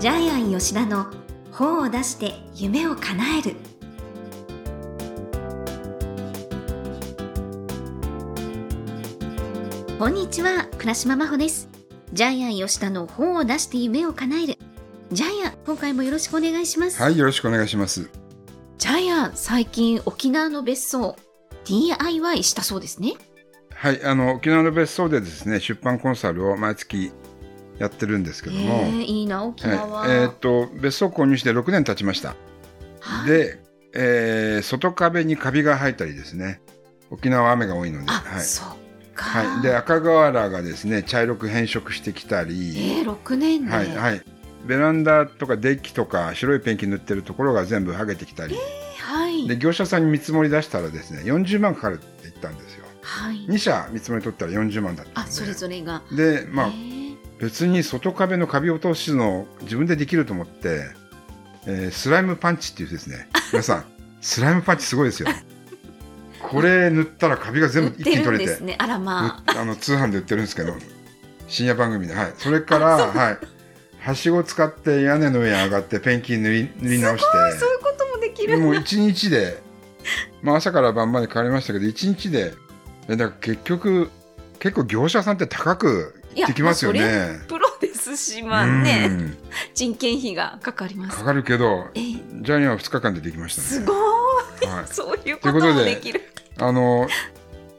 ジャイアン吉田の本を出して夢を叶える。こんにちは倉島真帆です。ジャイアン吉田の本を出して夢を叶える。ジャイアン今回もよろしくお願いします。はい、よろしくお願いします。ジャイアン最近沖縄の別荘 DIY したそうですね。はい、あの沖縄の別荘でですね、出版コンサルを毎月やってるんですけえども、ー、いいな沖縄、はい、えーっと別荘購入して6年経ちました。はい。で、えー外壁にカビが生えたりですね、沖縄は雨が多いので、あ、はい。はい、で赤瓦がですね茶色く変色してきたえり、ー、6年で、はいはい、ベランダとかデッキとか白いペンキ塗ってるところが全部剥げてきたり、はい。で業者さんに見積もり出したらですね40万かかるって言ったんですよ。はい。2社見積もり取ったら40万だったんで。あそれぞれが。でまあえー別に外壁のカビ落としの自分でできると思って、えースライムパンチっていうですね 皆さんスライムパンチすごいですよ。これ塗ったらカビが全部 一気に取れて。ですねあ。らまうあの通販で売ってるんですけど深夜番組で。はい。それからはい。はしご使って屋根の上に上がってペンキ塗り塗り直して。あそういうこともできる。もう一日で、まあ、朝から晩までかかりましたけど一日でえだから結局結構業者さんって高くいやできますよまあね。プロですしまあうねん人件費がかかりますかかるけどえージャイアンは2日間でできましたね。すごいはい、そういうこともでできるあの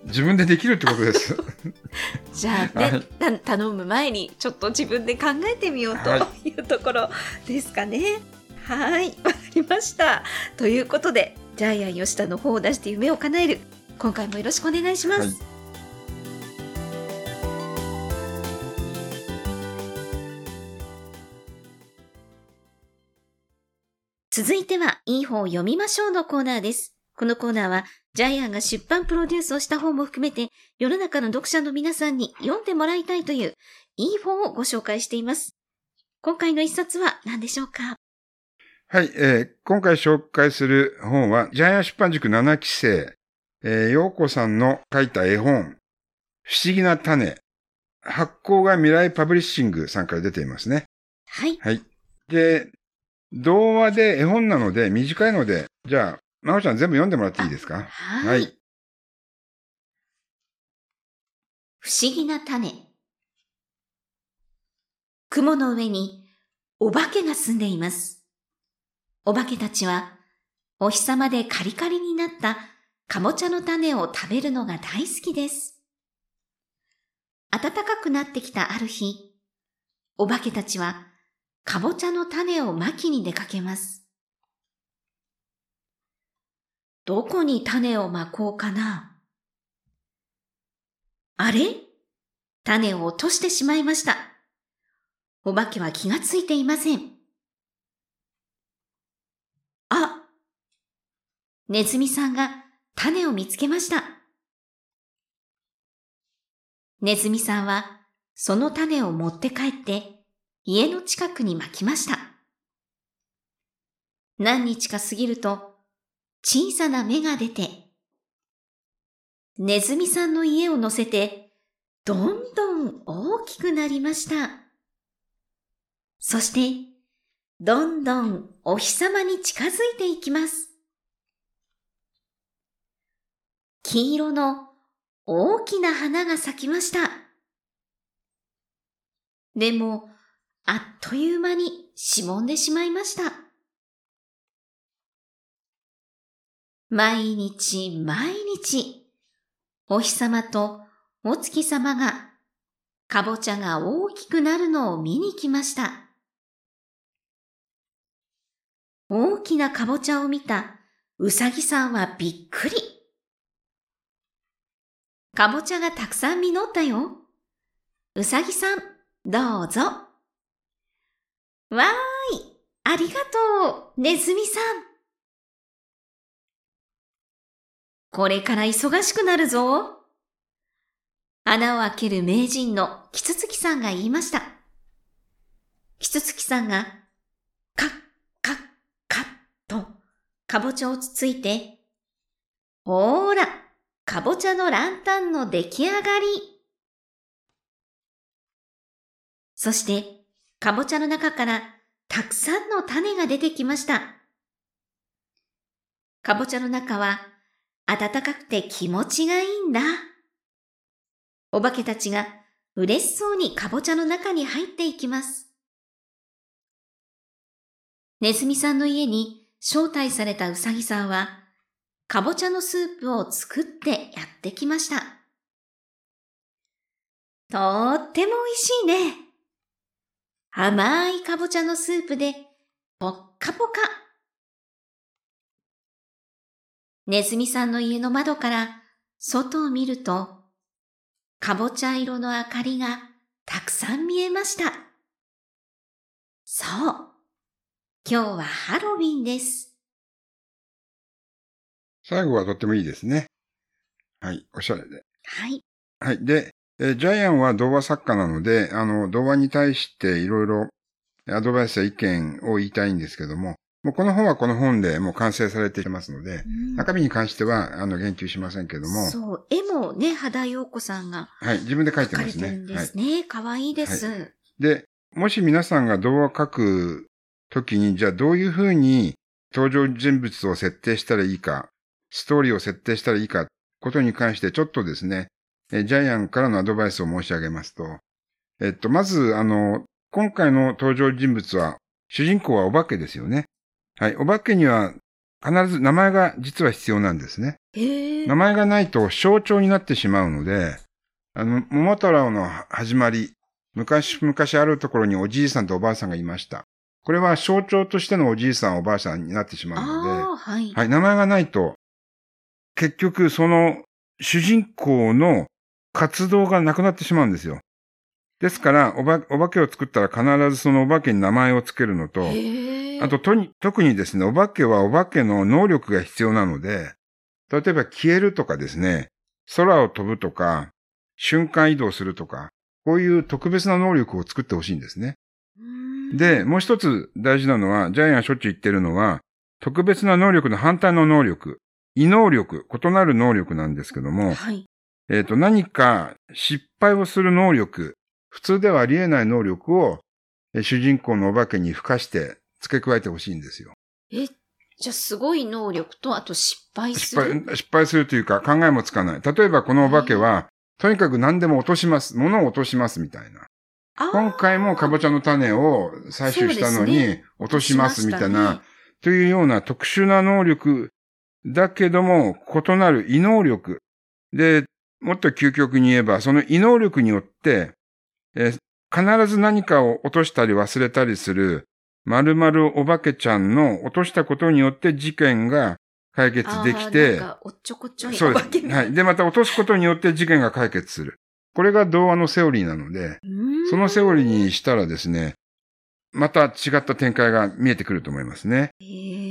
自分でできるってことです。じゃあね、はいた頼む前にちょっと自分で考えてみようというところですかね。はい、わかりました。ということで、ジャイアン吉田の方を出して夢を叶える。今回もよろしくお願いします。はい続いては、いい本を読みましょうのコーナーです。このコーナーは、ジャイアンが出版プロデュースをした本も含めて、世の中の読者の皆さんに読んでもらいたいという、いい本をご紹介しています。今回の一冊は何でしょうか？はい、えー今回紹介する本はジャイアン出版塾7期生、えー、陽子さんの書いた絵本、不思議な種。発行が未来パブリッシングさんから出ていますね。はい。はい。で、童話で絵本なので短いので、じゃあ、まほちゃん全部読んでもらっていいですか？はい。はい。不思議な種。雲の上にお化けが住んでいます。お化けたちはお日様でカリカリになったかぼちゃの種を食べるのが大好きです。暖かくなってきたある日、お化けたちはかぼちゃの種をまきに出かけます。どこに種をまこうかなあれ？種を落としてしまいました。お化けは気がついていません。あネズミさんが種を見つけました。ネズミさんはその種を持って帰って家の近くに巻きました。何日か過ぎると小さな芽が出てネズミさんの家を乗せて、どんどん大きくなりました。そして、どんどんお日様に近づいていきます。黄色の大きな花が咲きました。でも、あっという間にしぼんでしまいました。毎日毎日、お日様とお月様が、かぼちゃが大きくなるのを見に来ました。大きなかぼちゃを見たうさぎさんはびっくり。かぼちゃがたくさん実ったよ。うさぎさん、どうぞ。わーい、ありがとう、ネズミさん。これから忙しくなるぞ。穴を開ける名人のキツツキさんが言いました。キツツキさんが、カッカッカッと、かぼちゃをつついて、ほーら、かぼちゃのランタンの出来上がり。そして、かぼちゃの中からたくさんの種が出てきました。かぼちゃの中は暖かくて気持ちがいいんだ。お化けたちが嬉しそうにかぼちゃの中に入っていきます。ネズミさんの家に招待されたうさぎさんは、かぼちゃのスープを作ってやってきました。とっても美味しいね。甘いかぼちゃのスープで、ぽっかぽか。ネズミさんの家の窓から外を見ると、かぼちゃ色の明かりがたくさん見えました。そう。今日はハロウィンです。最後はとってもいいですね。はい、おしゃれで。はい。はい。で、えージャイアンは童話作家なので、あの、童話に対していろいろアドバイスや意見を言いたいんですけども、もうこの本はこの本でもう完成されていますので、中身に関しては、あの、言及しませんけども、そう、絵もね、肌陽子さんがはい、自分で書いてますね。れてるんではいす。ね。かわいいです。で、もし皆さんが童話書くときに、じゃあどういうふうに登場人物を設定したらいいか、ストーリーを設定したらいいか、ことに関してちょっとですね、えジャイアンからのアドバイスを申し上げますと、えっと、まず、あの、今回の登場人物は、主人公はお化けですよね。はい、お化けには必ず名前が実は必要なんですね。名前がないと象徴になってしまうので、あの、桃太郎の始まり、昔々あるところにおじいさんとおばあさんがいました。これは象徴としてのおじいさんおばあさんになってしまうので、はい。はい、名前がないと、結局その主人公の活動がなくなってしまうんですよ。ですから、おば、お化けを作ったら必ずそのお化けに名前をつけるのと。あと、とに、特にですね、お化けはお化けの能力が必要なので、例えば消えるとかですね、空を飛ぶとか、瞬間移動するとか、こういう特別な能力を作ってほしいんですね。で、もう一つ大事なのは、ジャイアンはしょっちゅう言ってるのは、特別な能力の反対の能力、異能力、異なる能力なんですけども、はい。えっ、と、何か失敗をする能力、普通ではありえない能力を、え主人公のお化けに付加して付け加えてほしいんですよ。え、じゃあすごい能力と、あと失敗す失る。敗、失敗するというか考えもつかない。例えばこのお化けは、とにかく何でも落とします。物を落としますみたいな。今回もかぼちゃの種を採取したのに落としますみたいな、ねというような特殊な能力だけども異なる異能力。で、もっと究極に言えば、その異能力によって、えー必ず何かを落としたり忘れたりする、〇〇お化けちゃんの落としたことによって事件が解決できて、なんかおっちょこちょいそうです。はい。で、また落とすことによって事件が解決する。これが童話のセオリーなので、そのセオリーにしたらですね、また違った展開が見えてくると思いますね。へえ。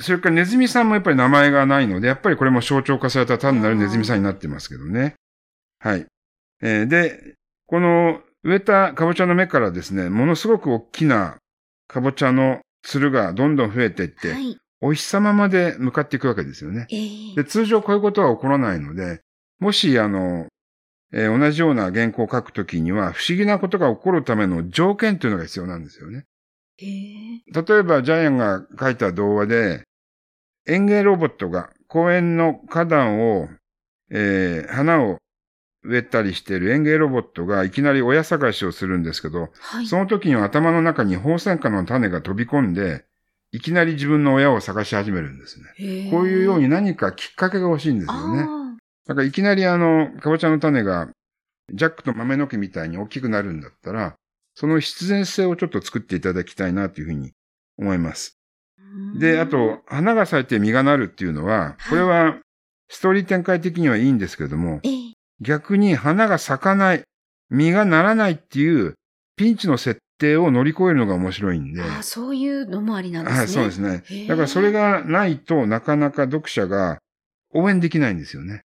それからネズミさんもやっぱり名前がないので、やっぱりこれも象徴化された単なるネズミさんになってますけどね。はい。えーで、この植えたかぼちゃの芽からですね、ものすごく大きなかぼちゃのつるがどんどん増えていって、はい。お日様まで向かっていくわけですよね。えーで、通常こういうことは起こらないので、もし、あの、えー同じような原稿を書くときには、不思議なことが起こるための条件というのが必要なんですよね。例えば、ジャイアンが書いた童話で、園芸ロボットが公園の花壇を、えー花を植えたりしている園芸ロボットがいきなり親探しをするんですけど、はい。その時には頭の中にホウセンカの種が飛び込んで、いきなり自分の親を探し始めるんですね。こういうように何かきっかけが欲しいんですよね。あだからいきなりあの、かぼちゃの種が、ジャックと豆の木みたいに大きくなるんだったら、その必然性をちょっと作っていただきたいなというふうに思います。ーで、あと、、花が咲いて実がなるっていうのは、これは、ストーリー展開的にはいいんですけれども、ええ。逆に花が咲かない、実がならないっていう、ピンチの設定を乗り越えるのが面白いんで、ああ、そういうのもありなんですね。はい、そうですねだからそれがないとなかなか読者が応援できないんですよね。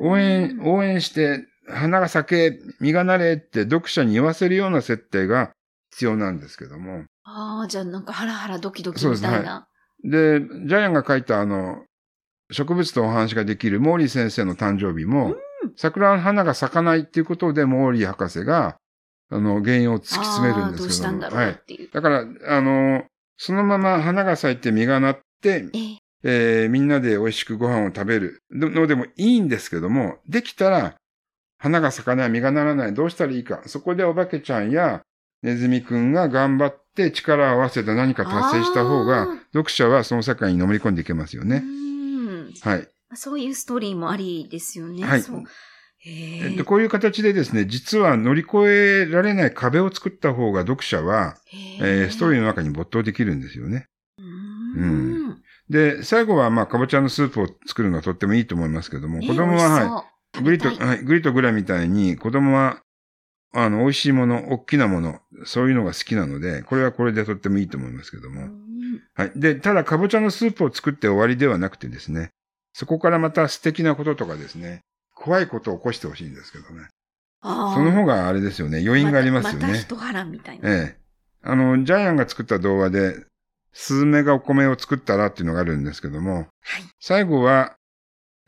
応援、うん応援して、花が咲け、実がなれって読者に言わせるような設定が必要なんですけども。ああ、じゃあなんかハラハラドキドキそうですみたいな。で、ジャイアンが書いたあの、植物とお話ができるモーリー先生の誕生日も、桜の花が咲かないっていうことでモーリー博士が、あの、原因を突き詰めるんですけどどうしたんだろうはい。っていう。だから、あの、そのまま花が咲いて実がなって、えええーみんなで美味しくご飯を食べるのでもいいんですけども、できたら、花が咲かない、実がならない、どうしたらいいか。そこでおばけちゃんやネズミくんが頑張って力を合わせて何か達成した方が読者はその世界にのめり込んでいけますようね。んはい。そういうストーリーもありですよね。はいそうへええっと、こういう形でですね、実は乗り越えられない壁を作った方が読者は、えーストーリーの中に没頭できるんですよね。うーん。で、最後はまあ、かぼちゃのスープを作るのがとってもいいと思いますけども、ね子供は、はい、グリと、はい、グリとグラみたいに子供は、あの、美味しいもの、大きなもの、そういうのが好きなので、これはこれでとってもいいと思いますけども。うんはい。で、ただ、かぼちゃのスープを作って終わりではなくてですね、そこからまた素敵なこととかですね、怖いことを起こしてほしいんですけどね。その方があれですよね、余韻がありますよね。また一波乱みたいな。ええ。あの、ジャイアンが作った童話で、スズメがお米を作ったらっていうのがあるんですけども、はい。最後は、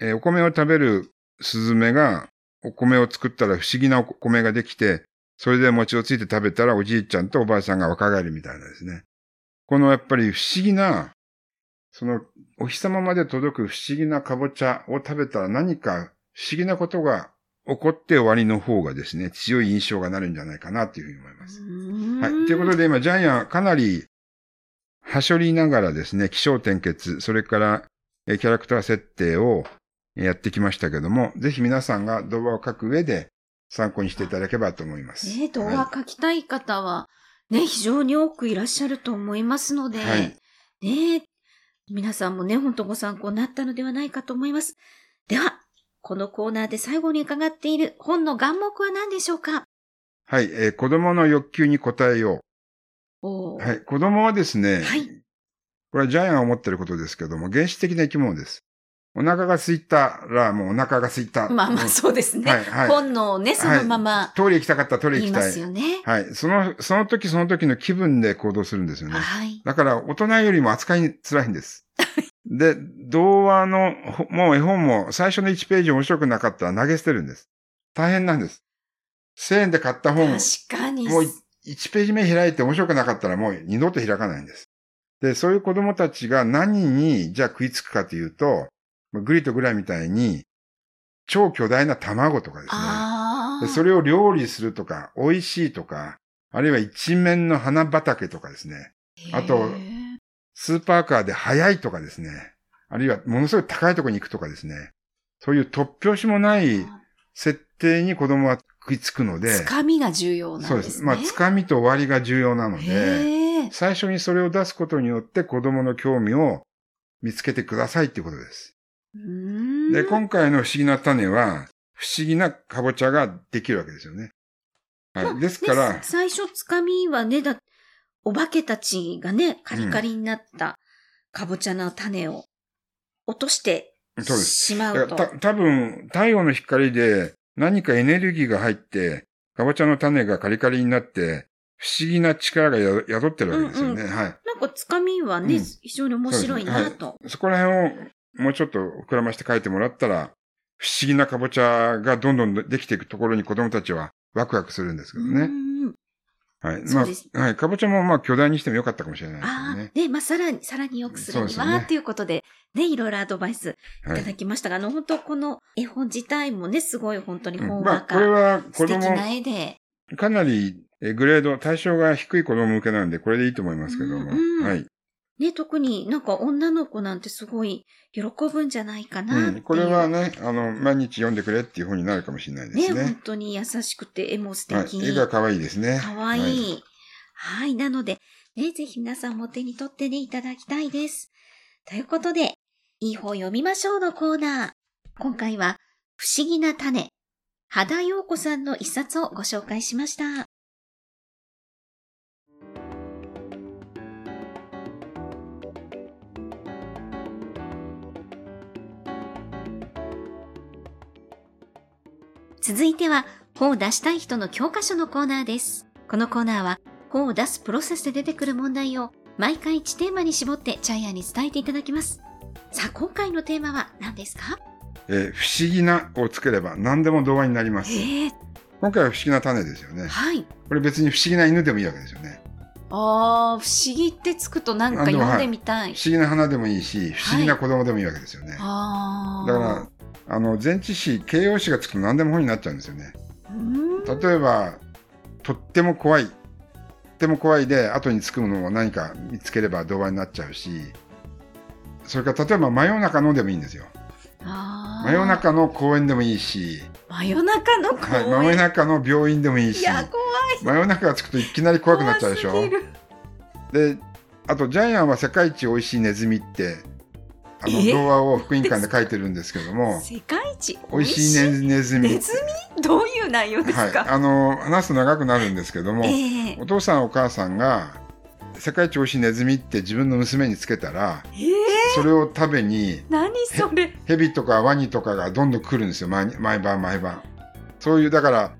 えーお米を食べるスズメが、お米を作ったら不思議なお米ができて、それで餅をついて食べたらおじいちゃんとおばあさんが若返るみたいなですね。このやっぱり不思議な、その、お日様まで届く不思議なかぼちゃを食べたら何か不思議なことが起こって終わりの方がですね、強い印象がなるんじゃないかなというふうに思います。は。はいということで今、ジャイアンかなり、はしょりながらですね、気象転結、それから、えーキャラクター設定をえーやってきましたけども、ぜひ皆さんが動画を書く上で参考にしていただければと思います。ね、動は画書きたい方は、ね、非常に多くいらっしゃると思いますので、はいね、皆さんもね、本当ご参考になったのではないかと思います。では、このコーナーで最後に伺っている本の眼目は何でしょうか？はい、えー子供の欲求に応えよう。はい、子供はですね、はいこれはジャイアンが思ってることですけども、原始的な生き物です。お腹が空いたら、もうお腹が空いた。まあまあそうですね。はいはい本能をね、そのままトイレ行きたかったらトイレ行きたい。すよね。はい。その、その時その時の気分で行動するんですよね。はい。だから大人よりも扱いづらいんです。で、童話の、ほもう絵本も最初の1ページ面白くなかったら投げ捨てるんです。大変なんです。1000円で買った本、確かに。もう1ページ目開いて面白くなかったらもう二度と開かないんです。で、そういう子供たちが何にじゃあ食いつくかというと、まあグリとグラみたいに超巨大な卵とかですね。それを料理するとか、美味しいとか、あるいは一面の花畑とかですね。あとスーパーカーで速いとかですね。あるいはものすごい高いところに行くとかですね。そういう突拍子もない設定に子供は食いつくので、つかみが重要なんでね。そうですす。まあ、つかみと終わりが重要なので。最初にそれを出すことによって子供の興味を見つけてくださいっていうことです。で、今回の不思議な種は、不思議なかぼちゃができるわけですよね。はい。ですからね、最初つかみはね、だ、お化けたちがね、カリカリになったかぼちゃの種を落としてそうです。しまうと。だからた多分、太陽の光で何かエネルギーが入って、かぼちゃの種がカリカリになって、不思議な力がや宿ってるわけですよね。うんはい。なんかつかみはね、うん非常に面白いなと。そこら辺をもうちょっと膨らまして書いてもらったら、不思議なかぼちゃがどんどんできていくところに子供たちはワクワクするんですけどね。うんはい。まあ、はい。かぼちゃもまあ巨大にしてもよかったかもしれないですああね。、ね、まあ、さらに、さらに良くするには、そうですよねということで、ね、いろいろアドバイスいただはい。きましたが、あの、本当この絵本自体もね、すごい本当にうん本まあ、これは子素敵供、な絵で、かなりえグレード、対象が低い子供向けなんで、これでいいと思いますけども。うんうんはい。ね、特になんか女の子なんてすごい喜ぶんじゃないかなっていう。うん。これはね、あの、毎日読んでくれっていう風になるかもしれないですね、ね。本当に優しくて絵も素はい。敵に。絵が可愛いですね。かわいい。はい。なので、ね、ぜひ皆さんも手に取ってね、いただきたいです。ということで、いい本読みましょうのコーナー。今回は、不思議な種、肌陽子さんの一冊をご紹介しました。続いては、本を出したい人の教科書のコーナーです。このコーナーは、本を出すプロセスで出てくる問題を毎回1テーマに絞ってチャイアンに伝えていただきます。さあ、今回のテーマは何ですか？えー不思議なをつければ何でも童話になります。ええ今回は不思議な種ですよね。はい。これ別に不思議な犬でもいいわけですよね。ああ、不思議ってつくとなんか読んでみたい。不思議な花でもいいし、不思議な子供でもいいわけですよね。ああ。だから、あの、前置詞、形容詞がつくと何でも本になっちゃうんですよね。例えば、とっても怖い。とっても怖いで、後につくものを何か見つければ童話になっちゃうし、それから例えば真夜中のでもいいんですよ。真夜中の公園でもいいし、真夜中の公はい、園。真夜中の病院でもいいし。真夜中がつくといきなり怖くなっちゃうでしょで、あと、ジャイアンは世界一美味しいネズミって、あの、え？童話を福音館で書いてるんですけども、世界一？美味しいネネズミ。ネズミどういう内容ですはい。か、あの、話すと長くなるんですけども、ええ。お父さんお母さんが、世界一美味しいネズミって自分の娘につけたら、ええ？それを食べに、何それ？蛇とかワニとかがどんどん来るんですよ、毎毎晩毎晩。そういう、だから、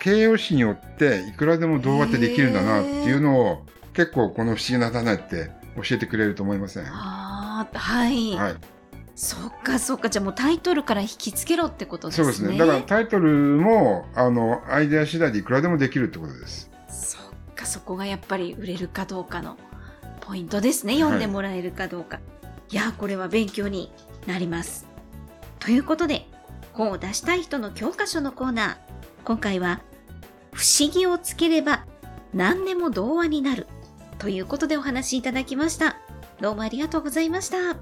形容詞によっていくらでも童話ってできるんだなっていうのを、結構この不思議な種って教えてくれると思いません？はああはい、い。そっかそっか。じゃあもうタイトルから引きつけろってことですね。そうですね。だからタイトルも、あの、アイデア次第でいくらでもできるってことです。そっかそこがやっぱり売れるかどうかのポイントですね。読んでもらえるかどうか、い、やこれは勉強になります。ということで本を出したい人の教科書のコーナー。今回は「不思議をつければ何でも童話になる」ということでお話しいただきましたどうもありがとうございました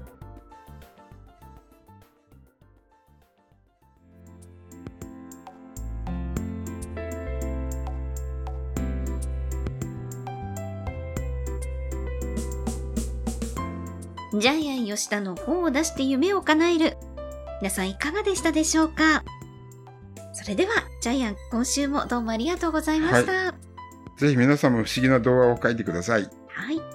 ジャイアン吉田の本を出して夢を叶える。皆さんいかがでしたでしょうか？それでは、ジャイアン今週もどうもありがとうございました。ぜひ皆さんも不思議な童話を書いてください。はい